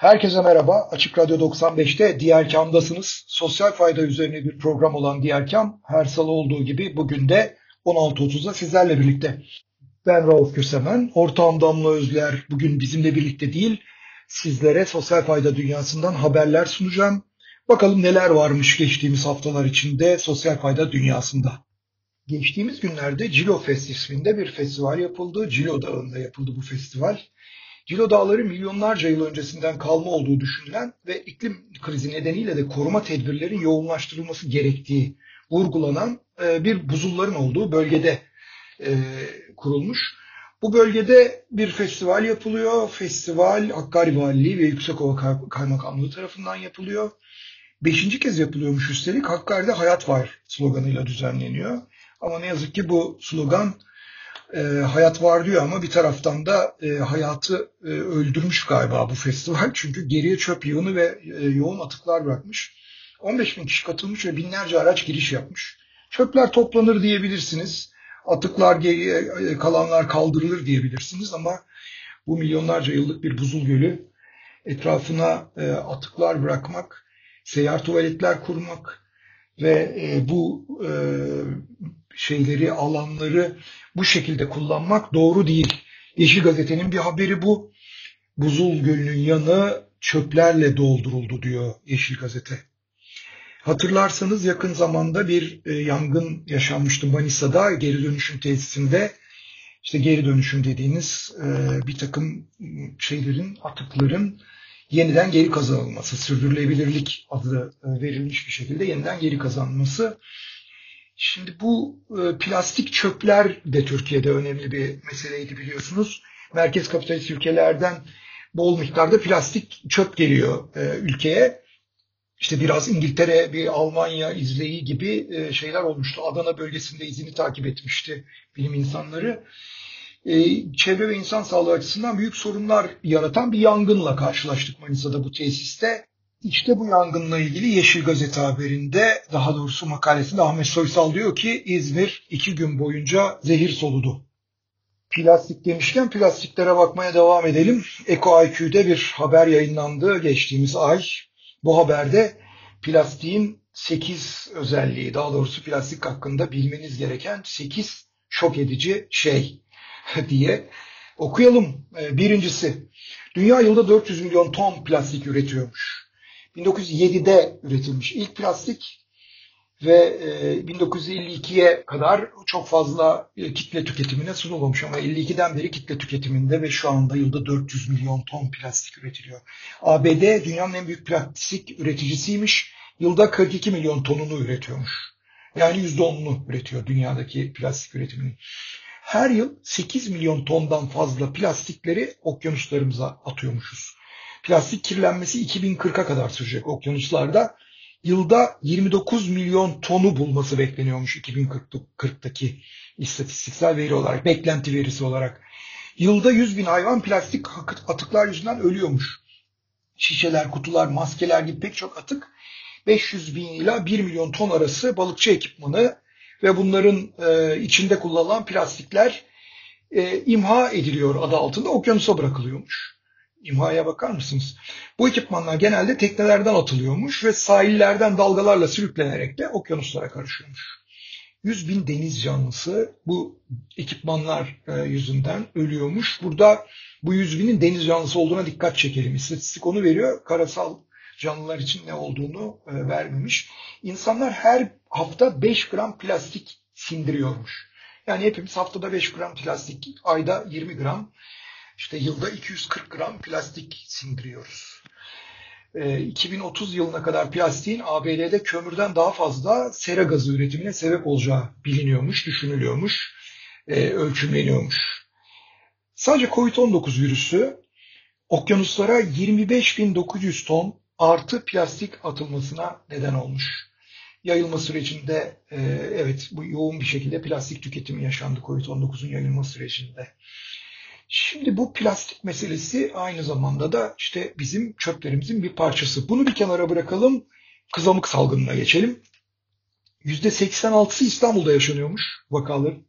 Herkese merhaba. Açık Radyo 95'te Diğer Kam'dasınız. Sosyal fayda üzerine bir program olan Diğer Kam her salı olduğu gibi bugün de 16.30'da sizlerle birlikte. Ben Rauf Kösemen, ortağım Damla Özler bugün bizimle birlikte değil, sizlere sosyal fayda dünyasından haberler sunacağım. Bakalım neler varmış geçtiğimiz haftalar içinde sosyal fayda dünyasında. Geçtiğimiz günlerde Cilo Fest isminde bir festival yapıldı. Cilo Dağı'nda yapıldı bu festival. Cilo Dağları milyonlarca yıl öncesinden kalma olduğu düşünülen ve iklim krizi nedeniyle de koruma tedbirlerin yoğunlaştırılması gerektiği vurgulanan e, bir buzulların olduğu bölgede e, kurulmuş. Bu bölgede bir festival yapılıyor. Festival Hakkari Valiliği ve Yüksekova Kaymakamlığı tarafından yapılıyor. Beşinci kez yapılıyormuş üstelik. Hakkari'de hayat var sloganıyla düzenleniyor. Ama ne yazık ki bu slogan e, hayat var diyor ama bir taraftan da e, hayatı e, öldürmüş galiba bu festival. Çünkü geriye çöp yığını ve e, yoğun atıklar bırakmış. 15 bin kişi katılmış ve binlerce araç giriş yapmış. Çöpler toplanır diyebilirsiniz. Atıklar geriye e, kalanlar kaldırılır diyebilirsiniz ama bu milyonlarca yıllık bir buzul gölü etrafına e, atıklar bırakmak, seyyar tuvaletler kurmak ve e, bu e, şeyleri, alanları bu şekilde kullanmak doğru değil. Yeşil Gazete'nin bir haberi bu. Buzul Gölü'nün yanı çöplerle dolduruldu diyor Yeşil Gazete. Hatırlarsanız yakın zamanda bir e, yangın yaşanmıştı Manisa'da geri dönüşüm tesisinde. İşte geri dönüşüm dediğiniz bir takım şeylerin, atıkların yeniden geri kazanılması, sürdürülebilirlik adı e, verilmiş bir şekilde yeniden geri kazanılması Şimdi bu e, plastik çöpler de Türkiye'de önemli bir meseleydi biliyorsunuz. Merkez kapitalist ülkelerden bol miktarda plastik çöp geliyor e, ülkeye. İşte biraz İngiltere, bir Almanya izleyi gibi şeyler olmuştu. Adana bölgesinde izini takip etmişti bilim insanları. E, çevre ve insan sağlığı açısından büyük sorunlar yaratan bir yangınla karşılaştık Manisa'da bu tesiste. İşte bu yangınla ilgili Yeşil Gazete haberinde daha doğrusu makalesinde Ahmet Soysal diyor ki İzmir iki gün boyunca zehir soludu. Plastik demişken plastiklere bakmaya devam edelim. Eko IQ'de bir haber yayınlandı geçtiğimiz ay. Bu haberde plastiğin 8 özelliği, daha doğrusu plastik hakkında bilmeniz gereken 8 şok edici şey diye okuyalım. Ee, birincisi, dünya yılda 400 milyon ton plastik üretiyormuş. 1907'de üretilmiş ilk plastik ve 1952'ye kadar çok fazla e, kitle tüketimine sunulmamış ama 52'den beri kitle tüketiminde ve şu anda yılda 400 milyon ton plastik üretiliyor. ABD dünyanın en büyük plastik üreticisiymiş. Yılda 42 milyon tonunu üretiyormuş. Yani %10'unu üretiyor dünyadaki plastik üretiminin. Her yıl 8 milyon tondan fazla plastikleri okyanuslarımıza atıyormuşuz. Plastik kirlenmesi 2040'a kadar sürecek okyanuslarda. Yılda 29 milyon tonu bulması bekleniyormuş 2040'daki istatistiksel veri olarak, beklenti verisi olarak. Yılda 100 bin hayvan plastik atıklar yüzünden ölüyormuş. Şişeler, kutular, maskeler gibi pek çok atık 500 bin ila 1 milyon ton arası balıkçı ekipmanı ve bunların e, içinde kullanılan plastikler e, imha ediliyor adı altında okyanusa bırakılıyormuş. İmhaya bakar mısınız? Bu ekipmanlar genelde teknelerden atılıyormuş ve sahillerden dalgalarla sürüklenerek de okyanuslara karışıyormuş. 100 bin deniz canlısı bu ekipmanlar e, yüzünden ölüyormuş. Burada bu 100 binin deniz canlısı olduğuna dikkat çekelim. İstatistik onu veriyor. Karasal canlılar için ne olduğunu e, vermemiş. İnsanlar her hafta 5 gram plastik sindiriyormuş. Yani hepimiz haftada 5 gram plastik, ayda 20 gram işte yılda 240 gram plastik sindiriyoruz. E, ee, 2030 yılına kadar plastiğin ABD'de kömürden daha fazla sera gazı üretimine sebep olacağı biliniyormuş, düşünülüyormuş, e, ölçümleniyormuş. Sadece COVID-19 virüsü okyanuslara 25.900 ton artı plastik atılmasına neden olmuş. Yayılma sürecinde e, evet bu yoğun bir şekilde plastik tüketimi yaşandı COVID-19'un yayılma sürecinde. Şimdi bu plastik meselesi aynı zamanda da işte bizim çöplerimizin bir parçası. Bunu bir kenara bırakalım. Kızamık salgınına geçelim. %86'sı İstanbul'da yaşanıyormuş vakaların.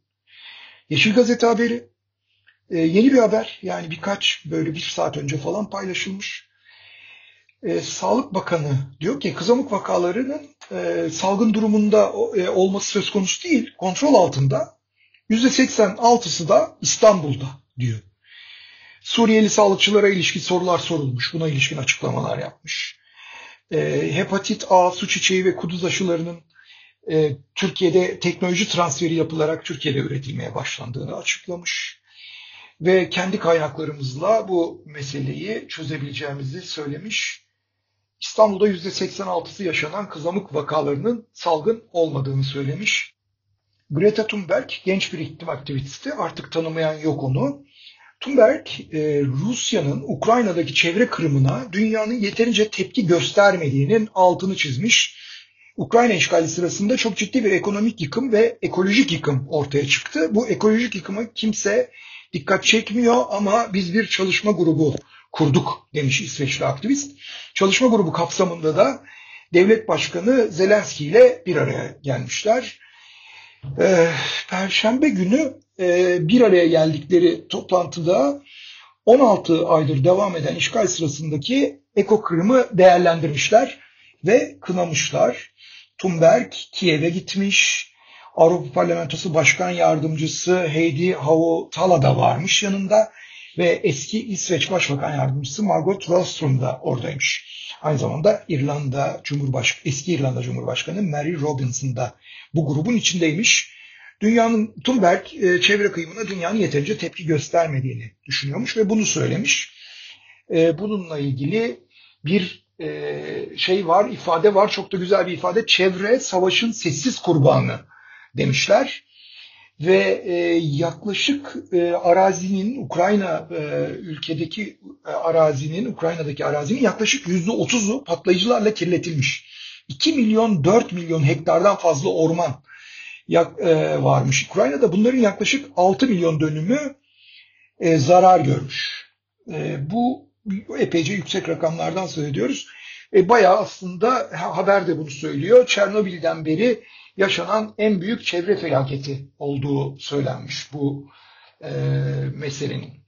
Yeşil Gazete haberi. Ee, yeni bir haber. Yani birkaç böyle bir saat önce falan paylaşılmış. Ee, Sağlık Bakanı diyor ki kızamık vakalarının e, salgın durumunda e, olması söz konusu değil. Kontrol altında. %86'sı da İstanbul'da diyor. Suriyeli sağlıkçılara ilişkin sorular sorulmuş. Buna ilişkin açıklamalar yapmış. E, hepatit A, su çiçeği ve kuduz aşılarının e, Türkiye'de teknoloji transferi yapılarak Türkiye'de üretilmeye başlandığını açıklamış. Ve kendi kaynaklarımızla bu meseleyi çözebileceğimizi söylemiş. İstanbul'da %86'sı yaşanan kızamık vakalarının salgın olmadığını söylemiş. Greta Thunberg genç bir iklim aktivisti artık tanımayan yok onu. Thunberg, e, Rusya'nın Ukrayna'daki çevre kırımına dünyanın yeterince tepki göstermediğinin altını çizmiş. Ukrayna işgali sırasında çok ciddi bir ekonomik yıkım ve ekolojik yıkım ortaya çıktı. Bu ekolojik yıkıma kimse dikkat çekmiyor ama biz bir çalışma grubu kurduk demiş İsveçli aktivist. Çalışma grubu kapsamında da devlet başkanı Zelenski ile bir araya gelmişler. Ee, Perşembe günü e, bir araya geldikleri toplantıda 16 aydır devam eden işgal sırasındaki eko kırımı değerlendirmişler ve kınamışlar. Thunberg Kiev'e gitmiş. Avrupa Parlamentosu Başkan Yardımcısı Heidi Hautala da varmış yanında ve eski İsveç Başbakan Yardımcısı Margot Wallström da oradaymış. Aynı zamanda İrlanda Cumhurbaşkanı, eski İrlanda Cumhurbaşkanı Mary Robinson da bu grubun içindeymiş. Dünyanın Thunberg e, çevre kıyımına dünyanın yeterince tepki göstermediğini düşünüyormuş ve bunu söylemiş. E, bununla ilgili bir e, şey var, ifade var. Çok da güzel bir ifade. Çevre savaşın sessiz kurbanı demişler. Ve yaklaşık arazinin, Ukrayna ülkedeki arazinin, Ukrayna'daki arazinin yaklaşık %30'u patlayıcılarla kirletilmiş. 2 milyon 4 milyon hektardan fazla orman e, varmış Ukrayna'da. Bunların yaklaşık 6 milyon dönümü e, zarar görmüş. E, bu epeyce yüksek rakamlardan söz ediyoruz. bayağı aslında haber de bunu söylüyor. Çernobil'den beri yaşanan en büyük çevre felaketi olduğu söylenmiş bu meselenin.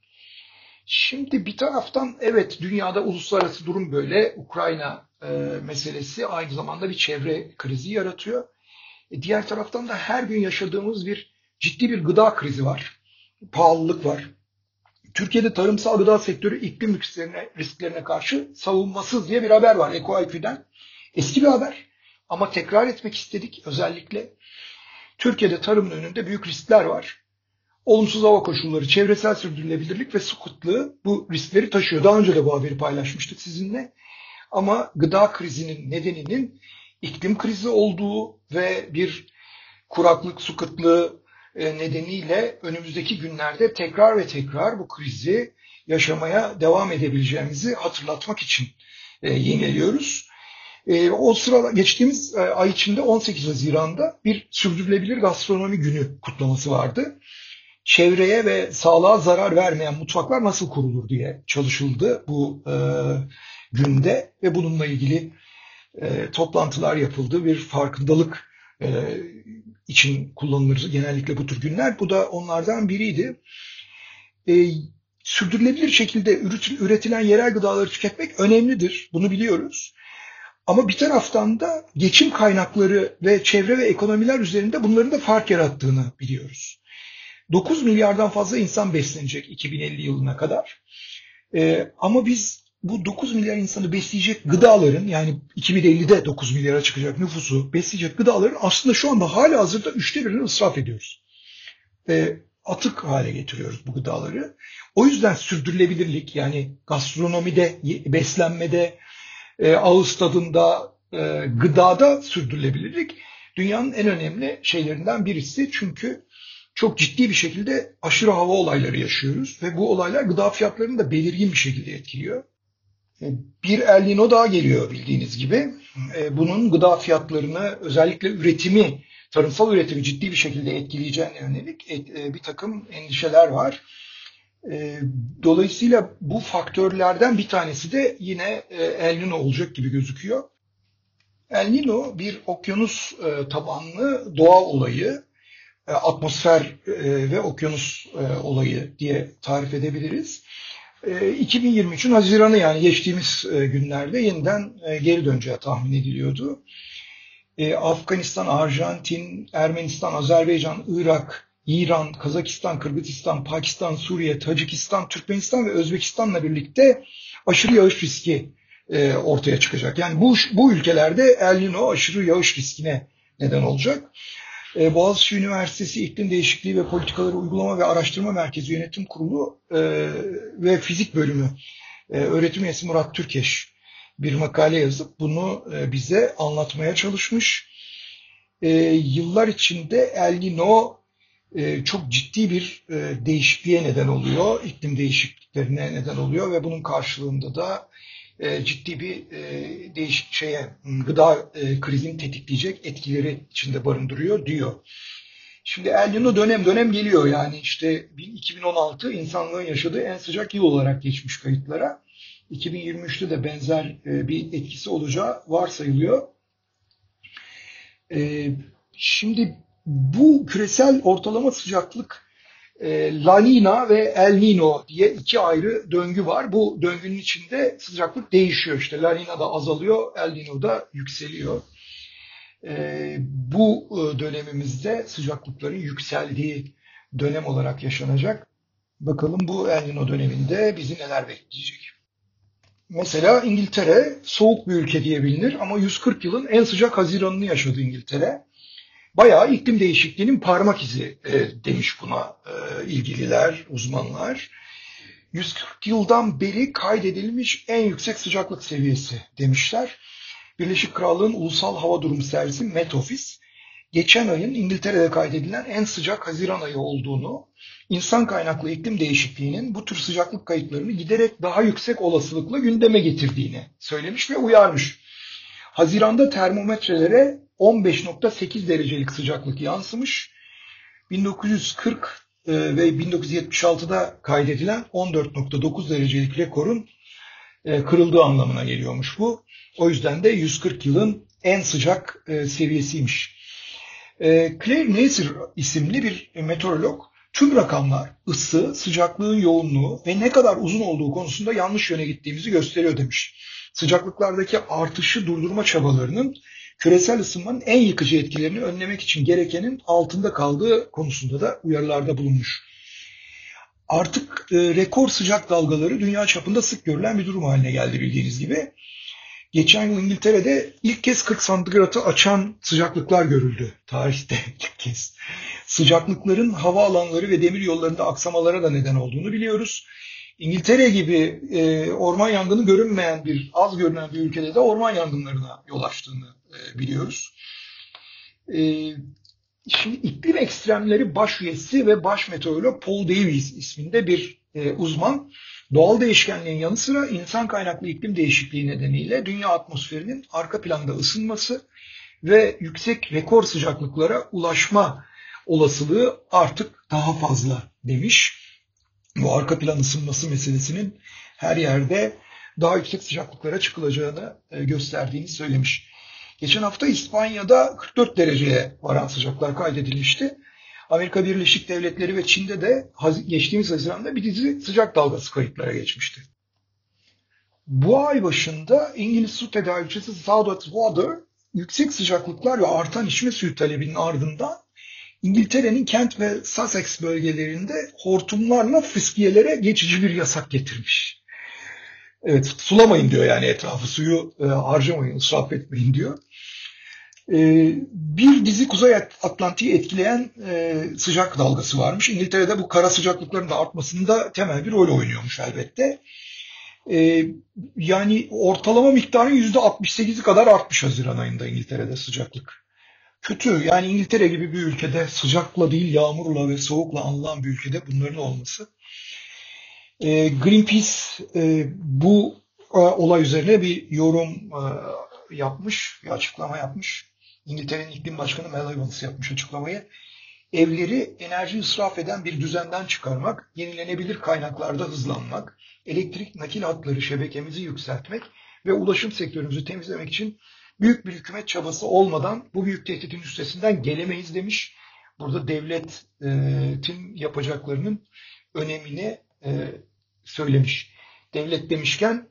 Şimdi bir taraftan evet dünyada uluslararası durum böyle. Ukrayna meselesi aynı zamanda bir çevre krizi yaratıyor. E, diğer taraftan da her gün yaşadığımız bir ciddi bir gıda krizi var. Pahalılık var. Türkiye'de tarımsal gıda sektörü iklim risklerine, risklerine karşı savunmasız diye bir haber var EcoIQ'den. Eski bir haber ama tekrar etmek istedik özellikle. Türkiye'de tarımın önünde büyük riskler var. Olumsuz hava koşulları, çevresel sürdürülebilirlik ve su kıtlığı bu riskleri taşıyor. Daha önce de bu haberi paylaşmıştık sizinle. Ama gıda krizinin nedeninin iklim krizi olduğu ve bir kuraklık, su kıtlığı e, nedeniyle önümüzdeki günlerde tekrar ve tekrar bu krizi yaşamaya devam edebileceğimizi hatırlatmak için e, yeniliyoruz. E, o sırada geçtiğimiz ay içinde 18 Haziran'da bir sürdürülebilir gastronomi günü kutlaması vardı. Çevreye ve sağlığa zarar vermeyen mutfaklar nasıl kurulur diye çalışıldı bu e, günde ve bununla ilgili e, toplantılar yapıldı. Bir farkındalık e, için kullanılır genellikle bu tür günler. Bu da onlardan biriydi. E, sürdürülebilir şekilde üretilen yerel gıdaları tüketmek önemlidir. Bunu biliyoruz. Ama bir taraftan da geçim kaynakları ve çevre ve ekonomiler üzerinde bunların da fark yarattığını biliyoruz. 9 milyardan fazla insan beslenecek 2050 yılına kadar. Ee, ama biz bu 9 milyar insanı besleyecek gıdaların yani 2050'de 9 milyara çıkacak nüfusu besleyecek gıdaların aslında şu anda hala hazırda üçte birini ısraf ediyoruz. Ve atık hale getiriyoruz bu gıdaları. O yüzden sürdürülebilirlik yani gastronomide, beslenmede, e, ağız tadında, e, gıdada sürdürülebilirlik dünyanın en önemli şeylerinden birisi. Çünkü çok ciddi bir şekilde aşırı hava olayları yaşıyoruz ve bu olaylar gıda fiyatlarını da belirgin bir şekilde etkiliyor. E, bir El Nino daha geliyor bildiğiniz gibi. E, bunun gıda fiyatlarını özellikle üretimi, tarımsal üretimi ciddi bir şekilde etkileyeceğine yönelik e, bir takım endişeler var. Dolayısıyla bu faktörlerden bir tanesi de yine El Nino olacak gibi gözüküyor. El Nino bir okyanus tabanlı doğa olayı, atmosfer ve okyanus olayı diye tarif edebiliriz. 2023'ün ee, Haziran'ı yani geçtiğimiz e, günlerde yeniden e, geri döneceği tahmin ediliyordu. E, Afganistan, Arjantin, Ermenistan, Azerbaycan, Irak, İran, Kazakistan, Kırgızistan, Pakistan, Suriye, Tacikistan, Türkmenistan ve Özbekistan'la birlikte aşırı yağış riski ortaya çıkacak. Yani bu, bu ülkelerde El Nino aşırı yağış riskine neden olacak. E, Boğaziçi Üniversitesi İklim Değişikliği ve Politikaları Uygulama ve Araştırma Merkezi Yönetim Kurulu e, ve Fizik Bölümü e, öğretim üyesi Murat Türkeş bir makale yazıp bunu e, bize anlatmaya çalışmış. E, yıllar içinde El Nino e, çok ciddi bir e, değişikliğe neden oluyor, iklim değişikliklerine neden oluyor ve bunun karşılığında da e, ciddi bir e, değişik şeye gıda e, krizini tetikleyecek etkileri içinde barındırıyor diyor. Şimdi El Nino dönem dönem geliyor yani işte 2016 insanlığın yaşadığı en sıcak yıl olarak geçmiş kayıtlara. 2023'te de benzer bir etkisi olacağı varsayılıyor. Şimdi bu küresel ortalama sıcaklık e, La Nina ve El Nino diye iki ayrı döngü var. Bu döngünün içinde sıcaklık değişiyor. İşte La Nina da azalıyor, El Nino da yükseliyor. E, bu e, dönemimizde sıcaklıkların yükseldiği dönem olarak yaşanacak. Bakalım bu El Nino döneminde bizi neler bekleyecek. Mesela İngiltere soğuk bir ülke diye bilinir ama 140 yılın en sıcak Haziran'ını yaşadı İngiltere bayağı iklim değişikliğinin parmak izi e, demiş buna e, ilgililer, uzmanlar. 140 yıldan beri kaydedilmiş en yüksek sıcaklık seviyesi demişler. Birleşik Krallığın Ulusal Hava Durumu Servisi Met Office geçen ayın İngiltere'de kaydedilen en sıcak Haziran ayı olduğunu, insan kaynaklı iklim değişikliğinin bu tür sıcaklık kayıtlarını giderek daha yüksek olasılıkla gündeme getirdiğini söylemiş ve uyarmış. Haziranda termometrelere 15.8 derecelik sıcaklık yansımış. 1940 e, ve 1976'da kaydedilen 14.9 derecelik rekorun e, kırıldığı anlamına geliyormuş bu. O yüzden de 140 yılın en sıcak e, seviyesiymiş. Claire Nasir isimli bir meteorolog tüm rakamlar ısı, sıcaklığın yoğunluğu ve ne kadar uzun olduğu konusunda yanlış yöne gittiğimizi gösteriyor demiş. Sıcaklıklardaki artışı durdurma çabalarının küresel ısınmanın en yıkıcı etkilerini önlemek için gerekenin altında kaldığı konusunda da uyarılarda bulunmuş. Artık e, rekor sıcak dalgaları dünya çapında sık görülen bir durum haline geldi bildiğiniz gibi. Geçen yıl İngiltere'de ilk kez 40 santigratı açan sıcaklıklar görüldü. Tarihte ilk kez. Sıcaklıkların hava alanları ve demir yollarında aksamalara da neden olduğunu biliyoruz. İngiltere gibi e, orman yangını görünmeyen bir, az görünen bir ülkede de orman yangınlarına yol açtığını biliyoruz. E, şimdi iklim ekstremleri baş üyesi ve baş meteorolog Paul Davies isminde bir e, uzman doğal değişkenliğin yanı sıra insan kaynaklı iklim değişikliği nedeniyle dünya atmosferinin arka planda ısınması ve yüksek rekor sıcaklıklara ulaşma olasılığı artık daha fazla demiş bu arka plan ısınması meselesinin her yerde daha yüksek sıcaklıklara çıkılacağını e, gösterdiğini söylemiş. Geçen hafta İspanya'da 44 dereceye varan sıcaklar kaydedilmişti. Amerika Birleşik Devletleri ve Çin'de de geçtiğimiz Haziran'da bir dizi sıcak dalgası kayıtlara geçmişti. Bu ay başında İngiliz su tedarikçisi Southwest yüksek sıcaklıklar ve artan içme suyu talebinin ardından İngiltere'nin Kent ve Sussex bölgelerinde hortumlarla fıskiyelere geçici bir yasak getirmiş. Evet sulamayın diyor yani etrafı suyu e, harcamayın, israf etmeyin diyor. E, bir dizi Kuzey Atlantik'i etkileyen e, sıcak dalgası varmış. İngiltere'de bu kara sıcaklıkların da artmasında temel bir rol oynuyormuş elbette. E, yani ortalama miktarın %68'i kadar artmış Haziran ayında İngiltere'de sıcaklık. kötü. Yani İngiltere gibi bir ülkede sıcakla değil yağmurla ve soğukla anılan bir ülkede bunların olması. E, Greenpeace e, bu e, olay üzerine bir yorum e, yapmış, bir açıklama yapmış. İngiltere'nin iklim başkanı Mel Evans yapmış açıklamayı. Evleri enerji israf eden bir düzenden çıkarmak, yenilenebilir kaynaklarda hızlanmak, elektrik nakil hatları şebekemizi yükseltmek ve ulaşım sektörümüzü temizlemek için büyük bir hükümet çabası olmadan bu büyük tehditin üstesinden gelemeyiz demiş. Burada devletin yapacaklarının önemini e, söylemiş. Devlet demişken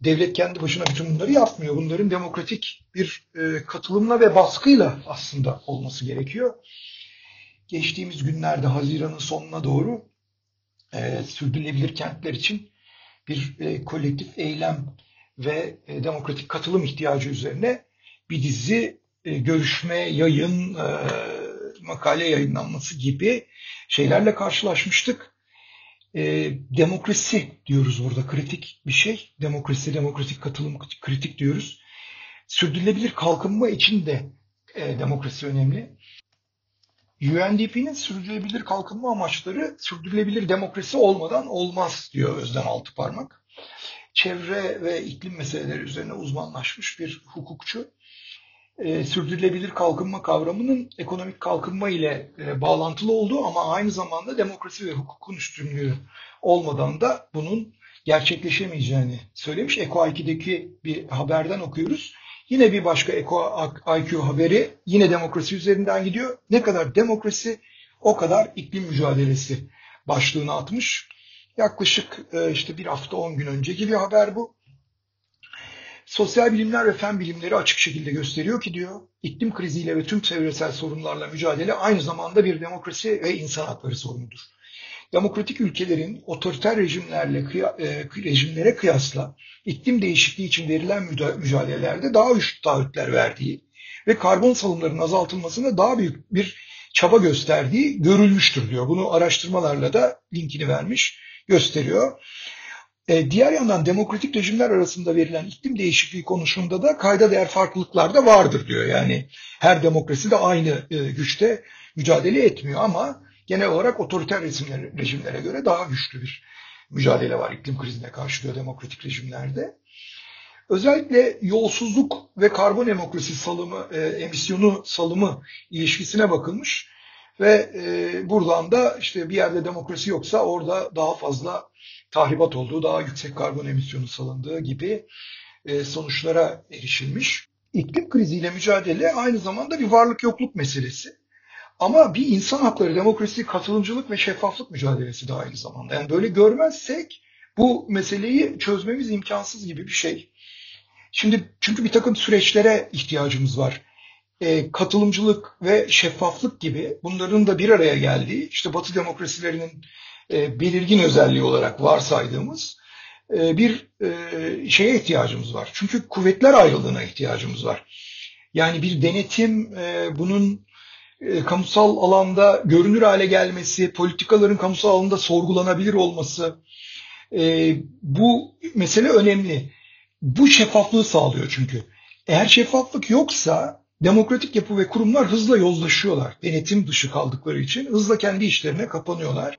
devlet kendi başına bütün bunları yapmıyor. Bunların demokratik bir e, katılımla ve baskıyla aslında olması gerekiyor. Geçtiğimiz günlerde Haziran'ın sonuna doğru e, sürdürülebilir kentler için bir e, kolektif eylem ve e, demokratik katılım ihtiyacı üzerine bir dizi görüşme, yayın, makale yayınlanması gibi şeylerle karşılaşmıştık. E, demokrasi diyoruz burada kritik bir şey. Demokrasi, demokratik katılım kritik diyoruz. Sürdürülebilir kalkınma için de e, demokrasi önemli. UNDP'nin sürdürülebilir kalkınma amaçları sürdürülebilir demokrasi olmadan olmaz diyor Özlem Altıparmak. Çevre ve iklim meseleleri üzerine uzmanlaşmış bir hukukçu. E, sürdürülebilir kalkınma kavramının ekonomik kalkınma ile e, bağlantılı olduğu ama aynı zamanda demokrasi ve hukukun üstünlüğü olmadan da bunun gerçekleşemeyeceğini söylemiş. Eko 2'deki bir haberden okuyoruz. Yine bir başka Eko IQ haberi yine demokrasi üzerinden gidiyor. Ne kadar demokrasi o kadar iklim mücadelesi başlığını atmış. Yaklaşık e, işte bir hafta on gün önceki bir haber bu. Sosyal bilimler ve fen bilimleri açık şekilde gösteriyor ki diyor iklim kriziyle ve tüm çevresel sorunlarla mücadele aynı zamanda bir demokrasi ve insan hakları sorunudur demokratik ülkelerin otoriter rejimlerle e, rejimlere kıyasla iklim değişikliği için verilen mücadelelerde daha güçlü taahhütler verdiği ve karbon salımlarının azaltılmasına daha büyük bir çaba gösterdiği görülmüştür diyor. Bunu araştırmalarla da linkini vermiş, gösteriyor. E, diğer yandan demokratik rejimler arasında verilen iklim değişikliği konusunda da kayda değer farklılıklar da vardır diyor. Yani her demokrasi de aynı e, güçte mücadele etmiyor ama genel olarak otoriter rejimlere, rejimlere göre daha güçlü bir mücadele var iklim krizine karşı diyor demokratik rejimlerde. Özellikle yolsuzluk ve karbon demokrasi salımı, e, emisyonu salımı ilişkisine bakılmış ve e, buradan da işte bir yerde demokrasi yoksa orada daha fazla tahribat olduğu, daha yüksek karbon emisyonu salındığı gibi e, sonuçlara erişilmiş. İklim kriziyle mücadele aynı zamanda bir varlık yokluk meselesi. Ama bir insan hakları, demokrasi, katılımcılık ve şeffaflık mücadelesi de aynı zamanda. Yani böyle görmezsek bu meseleyi çözmemiz imkansız gibi bir şey. Şimdi çünkü bir takım süreçlere ihtiyacımız var. E, katılımcılık ve şeffaflık gibi bunların da bir araya geldiği, işte Batı demokrasilerinin e, belirgin özelliği olarak varsaydığımız e, bir e, şeye ihtiyacımız var. Çünkü kuvvetler ayrılığına ihtiyacımız var. Yani bir denetim e, bunun kamusal alanda görünür hale gelmesi, politikaların kamusal alanda sorgulanabilir olması bu mesele önemli. Bu şeffaflığı sağlıyor çünkü. Eğer şeffaflık yoksa demokratik yapı ve kurumlar hızla yozlaşıyorlar. Denetim dışı kaldıkları için hızla kendi işlerine kapanıyorlar.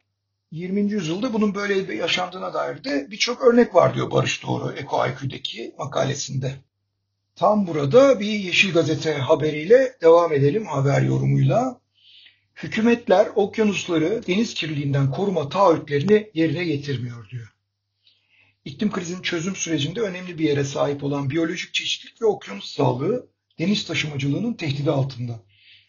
20. yüzyılda bunun böyle yaşandığına dair de birçok örnek var diyor Barış Doğru Eko IQ'deki makalesinde. Tam burada bir Yeşil Gazete haberiyle devam edelim haber yorumuyla. Hükümetler okyanusları deniz kirliliğinden koruma taahhütlerini yerine getirmiyor diyor. İklim krizinin çözüm sürecinde önemli bir yere sahip olan biyolojik çeşitlilik ve okyanus sağlığı deniz taşımacılığının tehdidi altında.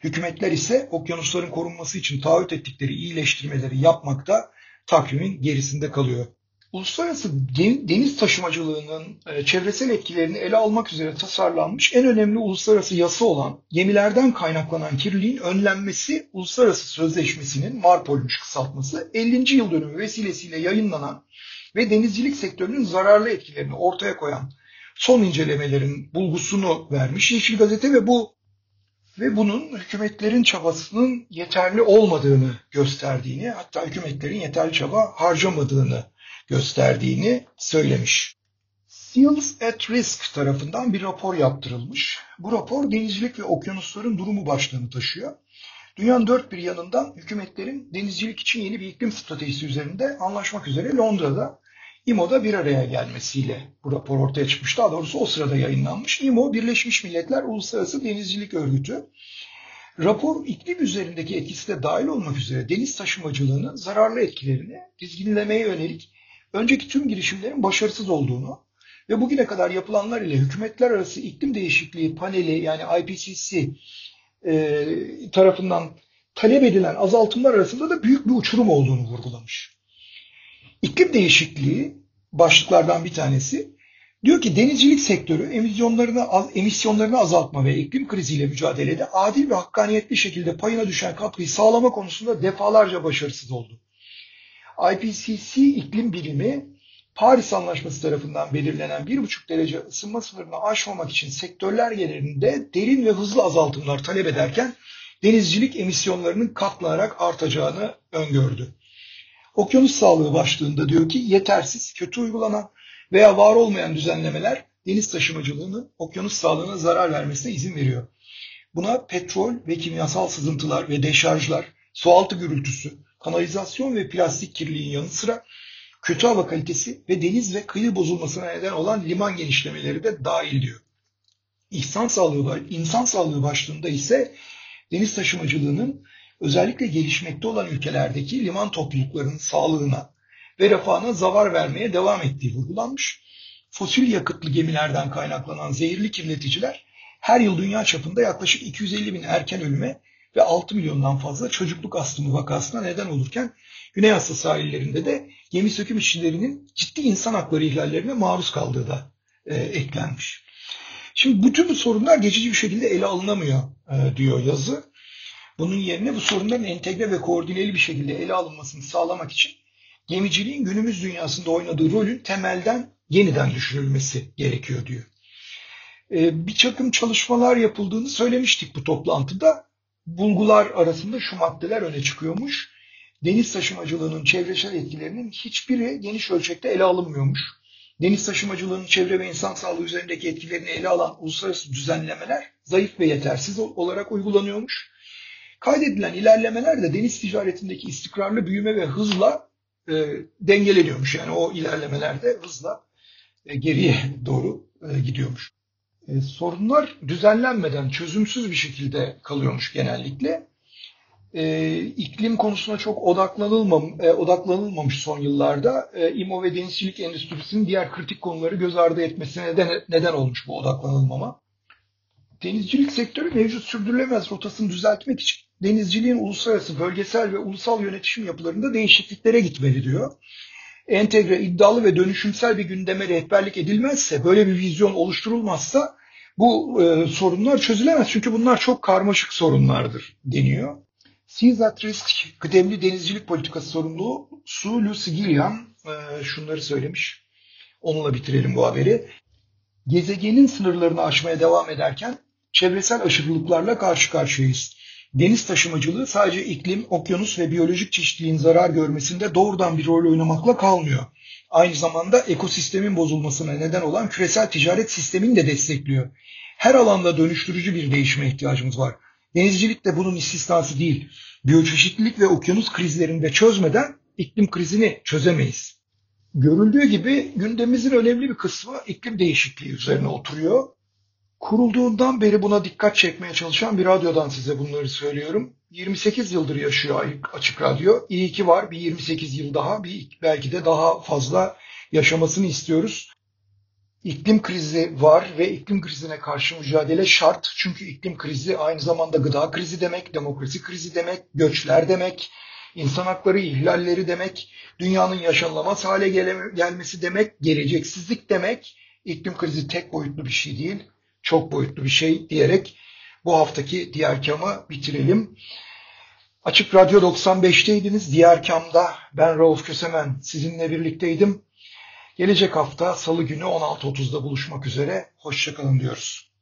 Hükümetler ise okyanusların korunması için taahhüt ettikleri iyileştirmeleri yapmakta takvimin gerisinde kalıyor. Uluslararası deniz taşımacılığının e, çevresel etkilerini ele almak üzere tasarlanmış en önemli uluslararası yasa olan gemilerden kaynaklanan kirliliğin önlenmesi uluslararası sözleşmesinin MARPOL'muş kısaltması 50. yıl dönümü vesilesiyle yayınlanan ve denizcilik sektörünün zararlı etkilerini ortaya koyan son incelemelerin bulgusunu vermiş Yeşil Gazete ve bu ve bunun hükümetlerin çabasının yeterli olmadığını gösterdiğini hatta hükümetlerin yeterli çaba harcamadığını gösterdiğini söylemiş. Seals at Risk tarafından bir rapor yaptırılmış. Bu rapor denizcilik ve okyanusların durumu başlığını taşıyor. Dünyanın dört bir yanından hükümetlerin denizcilik için yeni bir iklim stratejisi üzerinde anlaşmak üzere Londra'da IMO'da bir araya gelmesiyle bu rapor ortaya çıkmış. Daha doğrusu o sırada yayınlanmış. IMO Birleşmiş Milletler Uluslararası Denizcilik Örgütü. Rapor iklim üzerindeki etkisi de dahil olmak üzere deniz taşımacılığının zararlı etkilerini dizginlemeye yönelik önceki tüm girişimlerin başarısız olduğunu ve bugüne kadar yapılanlar ile hükümetler arası iklim değişikliği paneli yani IPCC e, tarafından talep edilen azaltımlar arasında da büyük bir uçurum olduğunu vurgulamış. İklim değişikliği başlıklardan bir tanesi diyor ki denizcilik sektörü emisyonlarını emisyonlarını azaltma ve iklim kriziyle mücadelede adil ve hakkaniyetli şekilde payına düşen katkıyı sağlama konusunda defalarca başarısız oldu. IPCC iklim bilimi Paris Anlaşması tarafından belirlenen 1,5 derece ısınma sınırını aşmamak için sektörler genelinde derin ve hızlı azaltımlar talep ederken denizcilik emisyonlarının katlanarak artacağını öngördü. Okyanus sağlığı başlığında diyor ki yetersiz, kötü uygulanan veya var olmayan düzenlemeler deniz taşımacılığının okyanus sağlığına zarar vermesine izin veriyor. Buna petrol ve kimyasal sızıntılar ve deşarjlar, sualtı gürültüsü, kanalizasyon ve plastik kirliliğin yanı sıra kötü hava kalitesi ve deniz ve kıyı bozulmasına neden olan liman genişlemeleri de dahil diyor. İnsan sağlığı, insan sağlığı başlığında ise deniz taşımacılığının özellikle gelişmekte olan ülkelerdeki liman topluluklarının sağlığına ve refahına zavar vermeye devam ettiği vurgulanmış. Fosil yakıtlı gemilerden kaynaklanan zehirli kirleticiler her yıl dünya çapında yaklaşık 250 bin erken ölüme ve 6 milyondan fazla çocukluk astımı vakasına neden olurken Güney Asya sahillerinde de gemi söküm işçilerinin ciddi insan hakları ihlallerine maruz kaldığı da e, eklenmiş. Şimdi bütün bu sorunlar geçici bir şekilde ele alınamıyor e, diyor yazı. Bunun yerine bu sorunların entegre ve koordineli bir şekilde ele alınmasını sağlamak için gemiciliğin günümüz dünyasında oynadığı rolün temelden yeniden düşünülmesi gerekiyor diyor. E, bir çakım çalışmalar yapıldığını söylemiştik bu toplantıda. Bulgular arasında şu maddeler öne çıkıyormuş deniz taşımacılığının çevresel etkilerinin hiçbiri geniş ölçekte ele alınmıyormuş. Deniz taşımacılığının çevre ve insan sağlığı üzerindeki etkilerini ele alan uluslararası düzenlemeler zayıf ve yetersiz olarak uygulanıyormuş. Kaydedilen ilerlemeler de deniz ticaretindeki istikrarlı büyüme ve hızla e, dengeleniyormuş. Yani o ilerlemeler de hızla e, geriye doğru e, gidiyormuş. E, sorunlar düzenlenmeden çözümsüz bir şekilde kalıyormuş genellikle e, iklim konusuna çok odaklanılmam, e, odaklanılmamış son yıllarda. E, İMO ve denizcilik endüstrisinin diğer kritik konuları göz ardı etmesine neden, neden olmuş bu odaklanılmama. Denizcilik sektörü mevcut sürdürülemez rotasını düzeltmek için denizciliğin uluslararası, bölgesel ve ulusal yönetişim yapılarında değişikliklere gitmeli diyor. Entegre, iddialı ve dönüşümsel bir gündeme rehberlik edilmezse, böyle bir vizyon oluşturulmazsa bu e, sorunlar çözülemez. Çünkü bunlar çok karmaşık sorunlardır deniyor. Seas at Risk kıdemli denizcilik politikası sorumlusu Sue Lucy Gilliam e, şunları söylemiş. Onunla bitirelim bu haberi. Gezegenin sınırlarını aşmaya devam ederken çevresel aşırılıklarla karşı karşıyayız. Deniz taşımacılığı sadece iklim, okyanus ve biyolojik çeşitliliğin zarar görmesinde doğrudan bir rol oynamakla kalmıyor. Aynı zamanda ekosistemin bozulmasına neden olan küresel ticaret sistemini de destekliyor. Her alanda dönüştürücü bir değişime ihtiyacımız var. Denizcilik de bunun istisnası değil. Biyoçeşitlilik ve okyanus krizlerini de çözmeden iklim krizini çözemeyiz. Görüldüğü gibi gündemimizin önemli bir kısmı iklim değişikliği üzerine oturuyor. Kurulduğundan beri buna dikkat çekmeye çalışan bir radyodan size bunları söylüyorum. 28 yıldır yaşıyor Açık Radyo. İyi ki var bir 28 yıl daha, bir belki de daha fazla yaşamasını istiyoruz. İklim krizi var ve iklim krizine karşı mücadele şart. Çünkü iklim krizi aynı zamanda gıda krizi demek, demokrasi krizi demek, göçler demek, insan hakları ihlalleri demek, dünyanın yaşanılamaz hale gelmesi demek, geleceksizlik demek. İklim krizi tek boyutlu bir şey değil, çok boyutlu bir şey diyerek bu haftaki diğer kamı bitirelim. Açık Radyo 95'teydiniz. Diğer kamda ben Rauf Kösemen sizinle birlikteydim. Gelecek hafta salı günü 16.30'da buluşmak üzere. Hoşçakalın diyoruz.